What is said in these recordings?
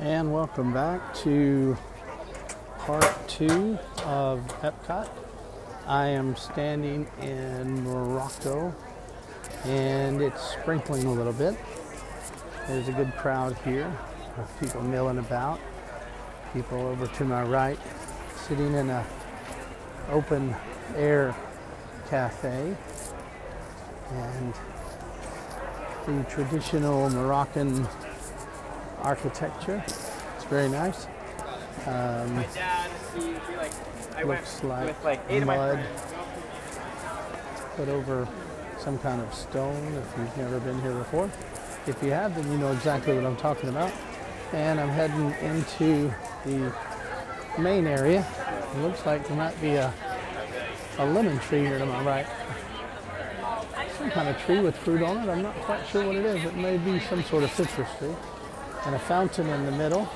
And welcome back to part two of Epcot. I am standing in Morocco and it's sprinkling a little bit. There's a good crowd here of people milling about. People over to my right sitting in a open air cafe and the traditional Moroccan architecture. It's very nice. Um, My dad, he, he like, I Looks went like with like eight mud. put over some kind of stone if you've never been here before. If you have, then you know exactly what I'm talking about. And I'm heading into the main area. It looks like there might be a, a lemon tree here to my right. Some kind of tree with fruit on it. I'm not quite sure what it is. It may be some sort of citrus tree. And a fountain in the middle.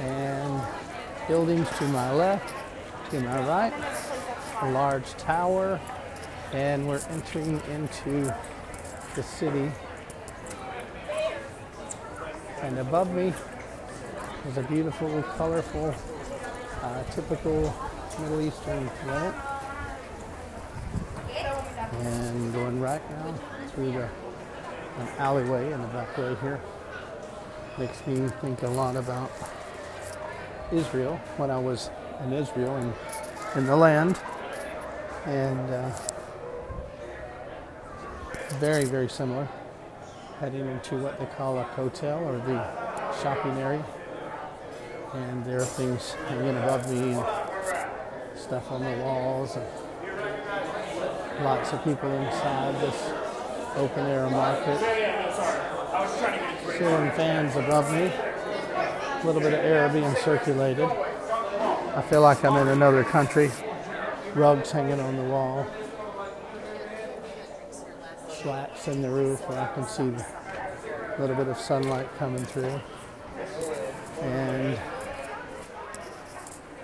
And buildings to my left, to my right. A large tower and we're entering into the city. And above me is a beautiful, colorful, uh, typical Middle Eastern planet. And going right now through the an alleyway in the back way here makes me think a lot about Israel when I was in Israel and in the land. And uh, very, very similar. Heading into what they call a hotel or the shopping area. And there are things hanging above me and stuff on the walls and lots of people inside this open air market. Ceiling fans above me. A little bit of air being circulated. I feel like I'm in another country. Rugs hanging on the wall slats in the roof where I can see a little bit of sunlight coming through. And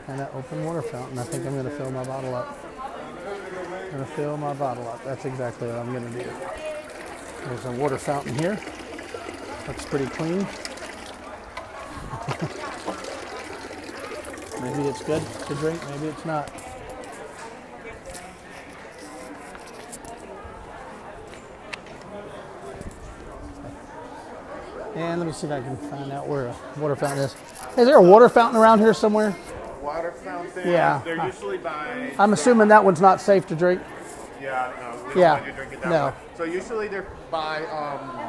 and an open water fountain. I think I'm going to fill my bottle up. I'm going to fill my bottle up. That's exactly what I'm going to do. There's a water fountain here. Looks pretty clean. maybe it's good to drink, maybe it's not. And let me see if I can find out where a water fountain is. Is there a water fountain around here somewhere? water fountain. Yeah. They're usually by. I'm assuming that one's not safe to drink. Yeah, no. Yeah, want you drinking that no. So usually they're by um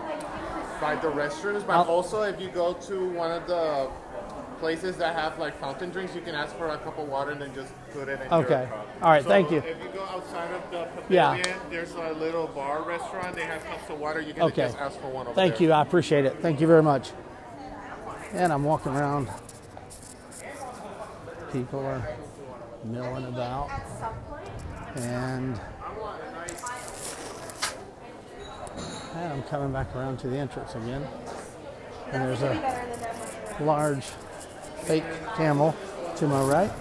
by the restrooms, but I'll- also if you go to one of the places that have like fountain drinks, you can ask for a cup of water and then just put it in Okay. your cup. All right, So thank you. If you go outside of the Yeah. pavilion, there's a little bar restaurant. They have cups of water. You can Okay. just ask for one over Thank there. you. I appreciate it. Thank you very much. And I'm walking around. People are milling about. And and I'm coming back around to the entrance again. And there's a large fake camel to my right.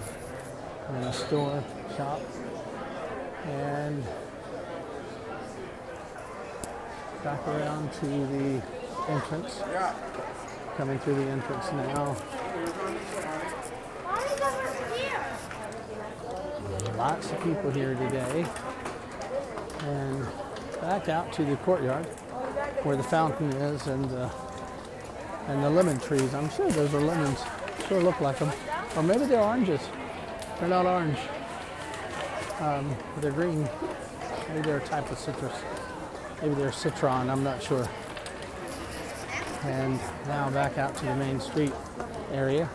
And a store shop. And back around to the entrance. Coming through the entrance now. Lots of people here today. And back out to the courtyard where the fountain is and the, and the lemon trees. I'm sure those are lemons. Sure look like them. Or maybe they're oranges. They're not orange. Um, they're green. Maybe they're a type of citrus. Maybe they're citron. I'm not sure. And now back out to the main street area.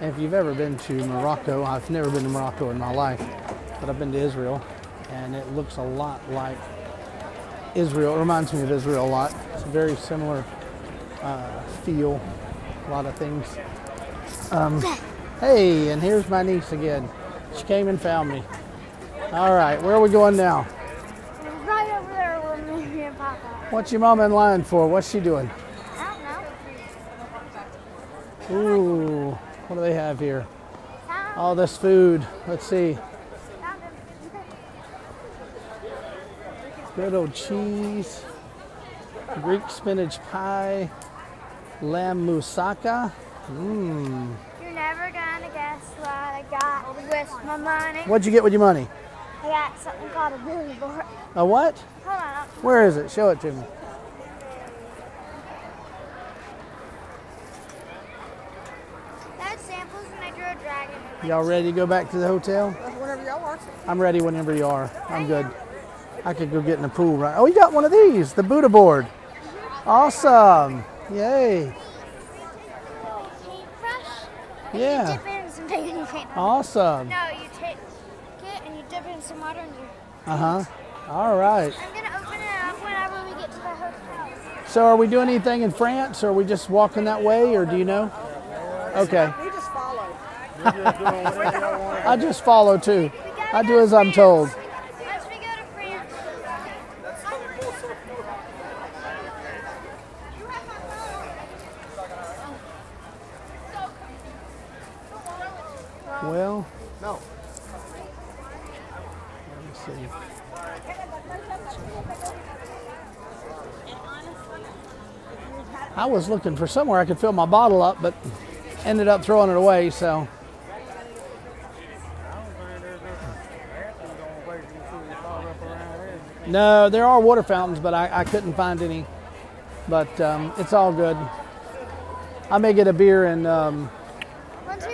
If you've ever been to Morocco, I've never been to Morocco in my life, but I've been to Israel, and it looks a lot like Israel. It reminds me of Israel a lot. It's a very similar uh, feel, a lot of things. Um, hey, and here's my niece again. She came and found me. All right, where are we going now? Right over there with me and Papa. What's your mama in line for? What's she doing? I don't know. Ooh, what do they have here? All this food. Let's see. found it. Good old cheese, Greek spinach pie, Lamb moussaka. Mmm. You're never gonna guess what I got with my money. What'd you get with your money? I got something called a Buddha board. A what? Hold on. Where is it? Show it to me. That samples and I dragon. Y'all ready to go back to the hotel? Whenever y'all are. I'm ready whenever you are. I'm good. I could go get in the pool right. Oh, you got one of these, the Buddha board. Awesome. Yay. Yeah. You dip it in some paint paint. Awesome. No, you take it and you dip it in some water and you. Uh huh. All right. I'm gonna open it up whenever we get to the hotel. So, are we doing anything in France, or are we just walking that way, or do you know? Okay. You just follow. I just follow too. I do as I'm told. Once we go to France. Well, No. let me see. I was looking for somewhere I could fill my bottle up, but ended up throwing it away. So, no, there are water fountains, but I, I couldn't find any. But um, it's all good. I may get a beer in um,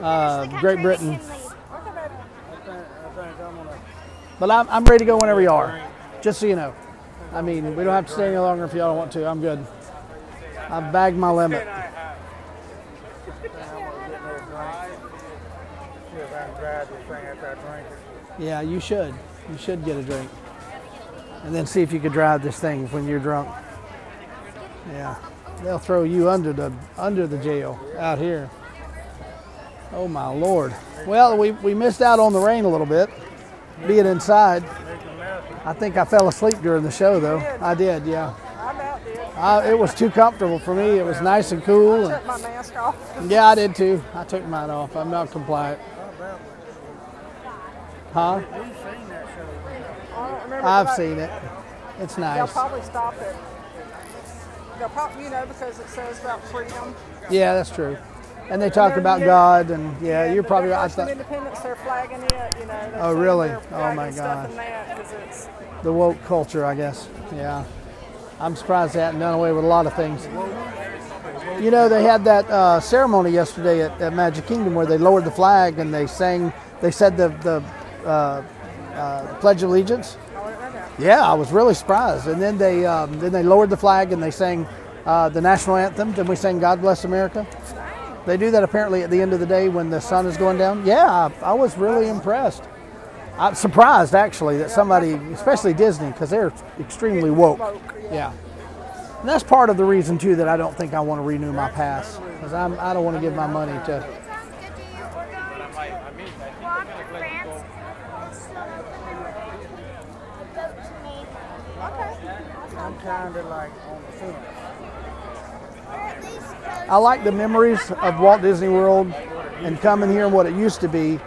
Uh, Great Britain. But I'm, I'm ready to go whenever you are. Just so you know. I mean, we don't have to stay any longer if y'all don't want to. I'm good. I've bagged my limit. Yeah, you should. You should get a drink. And then see if you could drive this thing when you're drunk. Yeah. They'll throw you under the under the jail out here. Oh my lord. Well, we, we missed out on the rain a little bit. Being inside. I think I fell asleep during the show though. I did, yeah. I about did. Uh, it was too comfortable for me. It was nice and cool. Took my mask off. yeah, I did too. I took mine off. I'm not compliant. Huh? I don't remember. I've seen it. It's nice. They'll probably stop it. They'll probably, you know, because it says about freedom. Yeah, that's true. And they talk about. God, and yeah, you're probably their right. I thought Independence, they're flagging it. You know. Oh, really? Oh, my flagging stuff gosh. in that 'cause it's the woke culture, I guess. Yeah. I'm surprised they hadn't done away with a lot of things. You know, they had that uh, ceremony yesterday at, at Magic Kingdom where they lowered the flag and they sang, they said the, the uh, uh, Pledge of Allegiance. Yeah, I was really surprised. And then they um, then they lowered the flag and they sang uh, the national anthem. Then we sang "God Bless America." They do that apparently at the end of the day when the sun is going down. Yeah, I, I was really impressed. I'm surprised actually that somebody, especially Disney, because they're extremely woke. Yeah. And that's part of the reason too that I don't think I want to renew my pass because I'm I don't want to give my money to. Sounds good to you. We're going to walk to France. It's still open. A boat to me. I'm kind of like on the fence. Or at least close I like the memories of Walt Disney World and coming here and what it used to be,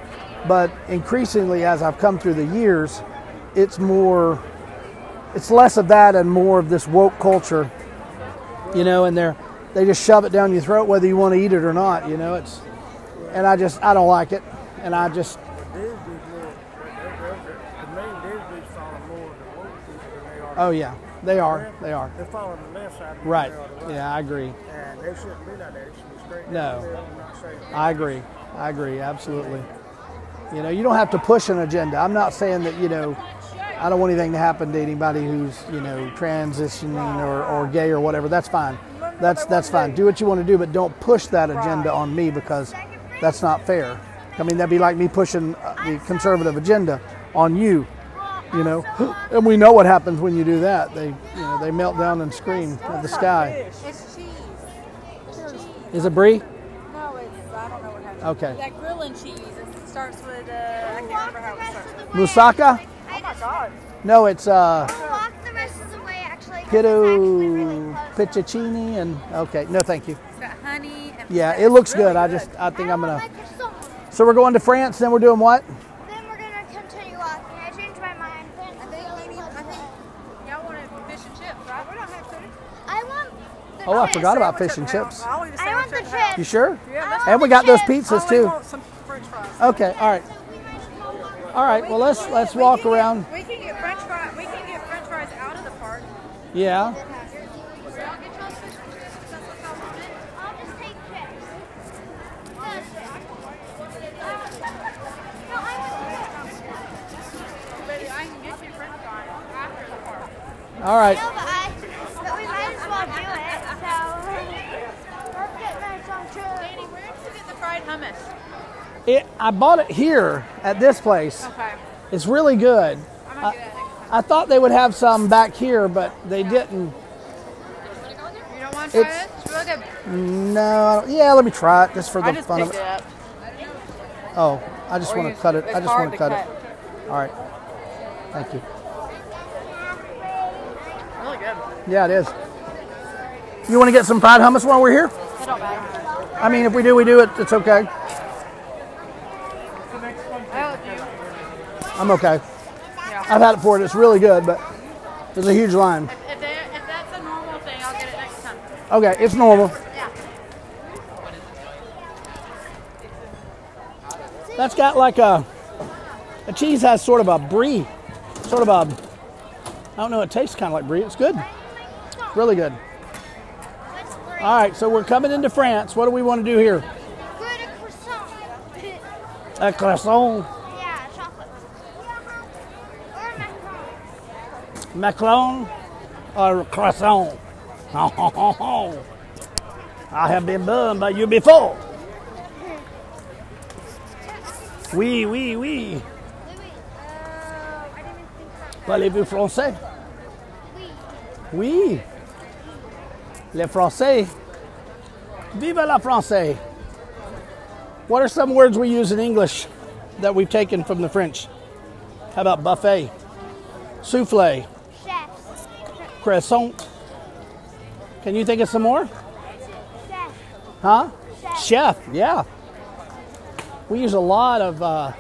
but increasingly as I've come through the years, it's more, it's less of that and more of this woke culture, you know, and they're, they just shove it down your throat whether you want to eat it or not, you know, it's, and I just, I don't like it. And I just, oh yeah, they are, they are. They're following the left side. Right. They are the right. Yeah, I agree. And they shouldn't be like that. It should be straight No. down the middle and not say I agree. I agree. Absolutely. You know, you don't have to push an agenda. I'm not saying that, you know, I don't want anything to happen to anybody who's, you know, transitioning or, or gay or whatever. That's fine. That's that's fine. Do what you want to do, but don't push that agenda on me because that's not fair. I mean, that'd be like me pushing uh, the conservative agenda on you. You know, and we know what happens when you do that. They, you know, they melt down and scream at the sky. It's cheese. Is it brie? No, it's, I don't know what happened. Okay. That grilling cheese. It starts with, uh, I can't remember how it starts. Moussaka? Oh my God. No, it's uh. We'll walk the rest of the way actually. 'cause Kiddo actually. Picciccini and okay, no, thank you. It's got honey and Yeah, it looks really good. I just I think I I'm gonna. like. So we're going to France. Then we're doing what? Then we're gonna continue walking. I changed my mind. I think maybe, I think y'all wanted fish and chips, right? We don't have food. I want. the Oh, I forgot about fish and at the house. chips. I always the chips. You sure? Yeah, let's And we got those I pizzas only too. Okay, all right. All right, well let's let's walk around. we can get French fries. We can get French fries out of the park. Yeah. All right get y'all French fries. That's what y'all want. I'll just take chips. No, Baby, I can get you French fries after the park. All right. No, but I, but we might as well do it. So let's get nice on Danny, too. where did you get the fried hummus? It, I bought it here at this place. Okay. It's really good. I'm gonna get that next time. I thought they would have some back here, but they didn't. You don't want to try It's- it? It's really good. No. I don't- Yeah, let me try it just for the I just fun of it. it up. Oh, I just want to cut it. I just want to to cut it. All right. Thank you. Really good. Yeah, it is. You want to get some fried hummus while we're here? It don't matter. I mean, if we do, we do it. It's okay. I help you. I'm okay. Yeah. I've had it for and It's really good, but there's a huge line. If, if, they, if that's a normal thing, I'll get it next time. Okay, it's normal. Yeah. That's got like a. The cheese has sort of a brie, sort of a. I don't know. It tastes kind of like brie. It's good. Really good. All right, so we're coming into France. What do we want to do here? A croissant. Yeah. Or macaron. macaron, or croissant. I have been burned by you before. Oui, oui, oui. Parlez-vous français? Oui. Oui. Les Français. Vive la français. What are some words we use in English that we've taken from the French? How about buffet? Souffle. Chef. Croissant. Can you think of some more? Chef. Huh? Chef. Chef, yeah. We use a lot of uh,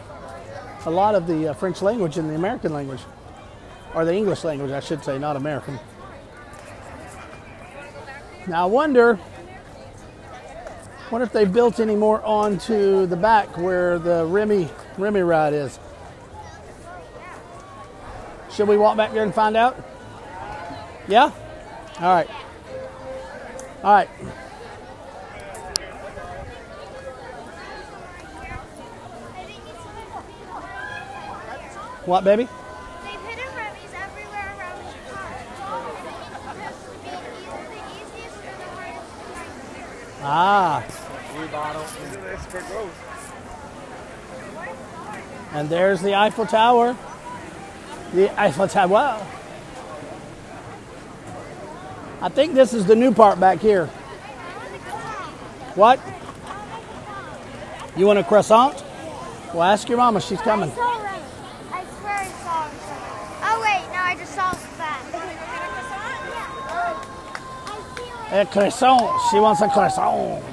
a lot of the uh, French language in the American language, or the English language, I should say, not American. Now I wonder, wonder if they built any more onto the back where the Remy Remy ride is. Should we walk back there and find out? Yeah. All right. All right. What, baby? They've hidden Remy's everywhere around the easiest or the hardest to find. Ah, That's for growth. and there's the Eiffel Tower. The Eiffel Tower. Wow. I think this is the new part back here. What? You want a croissant? Well, ask your mama. She's coming. I saw Remy. I swear I saw him somewhere. Oh wait, no, I just saw him fast. Yeah. I feel A croissant. She wants a croissant.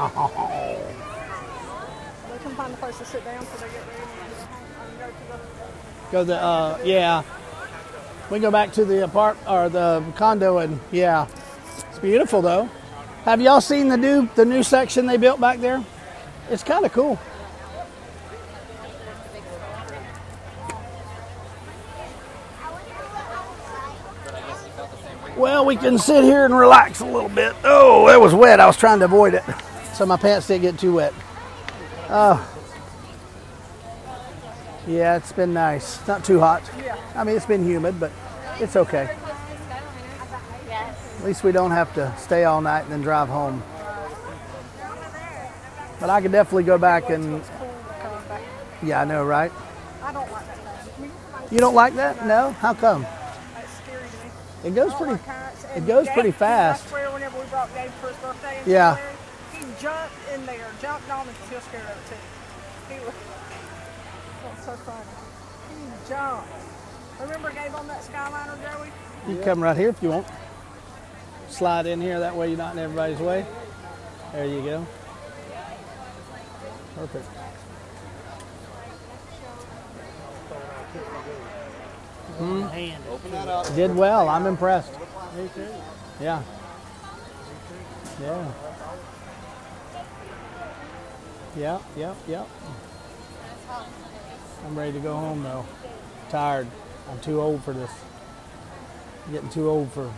They can find a place to sit down so they get ready and go to the Go the uh, yeah. We go back to the apart or the condo and yeah, it's beautiful though. Have y'all seen the new the new section they built back there? It's kind of cool. Well, we can sit here and relax a little bit. Oh, it was wet. I was trying to avoid it, so my pants didn't get too wet. Oh. Yeah, it's been nice. It's not too hot. I mean, it's been humid, but it's okay. At least we don't have to stay all night and then drive home. But I could definitely go back and, yeah, I know, right? I don't like that. You don't like that? No? How come? That's scary to me. It goes pretty. it goes pretty fast. swear, whenever we brought Gabe for his birthday, in Yeah. He jumped in there, jumped on, and still scared of it too. He was. That's so funny. He jumped. Remember Gabe on that Skyliner, Joey? You can come right here if you want. Slide in here. That way you're not in everybody's way. There you go. Perfect. That up. Did well. I'm impressed. Yeah. Yeah. Yeah, yep, yep. I'm ready to go home though. Tired. I'm too old for this. getting too old for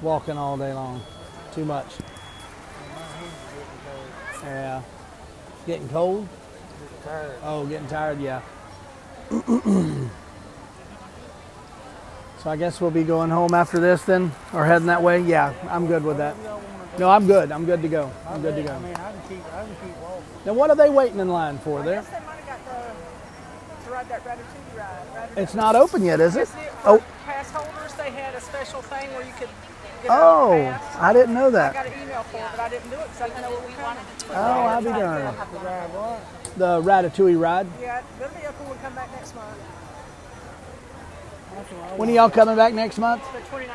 walking all day long. Too much. Yeah. Getting cold? Tired. Oh, getting tired, yeah. so I guess we'll be going home after this then, or heading that way. Yeah, I'm good with that. No, I'm good. I'm good to go. I'm good to go. I mean, I can keep, I can keep walking. Now, what are they waiting in line for I there? guess they might have got the, to ride that Ratatouille ride. Ratatouille. It's not open yet, is it? It- Oh, pass holders, they had a special thing where you could oh. I didn't know that. I got an email for it, but I didn't do it because I didn't know what we wanted. to Oh, I'll be darned. Ride? The Ratatouille ride. Yeah, it'll be open when we come back next month, That's what I When are y'all coming back next month? the 29th.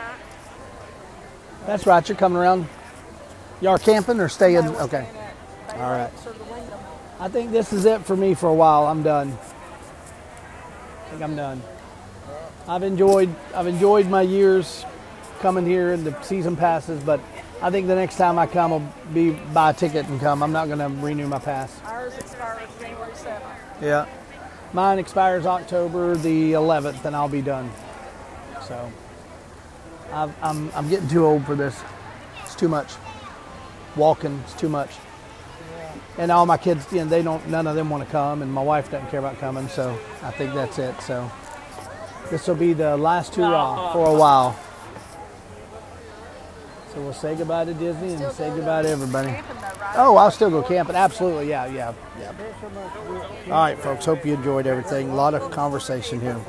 That's right. You're coming around. Y'all camping or staying? Okay. All right. Lakes or the Wyndham. I think this is it for me for a while. I'm done. I think I'm done. I've enjoyed I've enjoyed my years coming here and the season passes, but I think the next time I come I'll be buy a ticket and come. I'm not going to renew my pass. Ours expires January 7th. Yeah. Mine expires October the 11th, and I'll be done. So I've, I'm I'm getting too old for this. It's too much. Walking is too much. And all my kids, you know, they don't. None of them want to come, and my wife doesn't care about coming. So I think that's it. So this will be the last hurrah for a while. So we'll say goodbye to Disney and say goodbye to everybody. Camping though, right? Oh, I'll still go camping. Absolutely, yeah, yeah, yeah. bet so much. All right, folks. Hope you enjoyed everything. A lot of conversation here.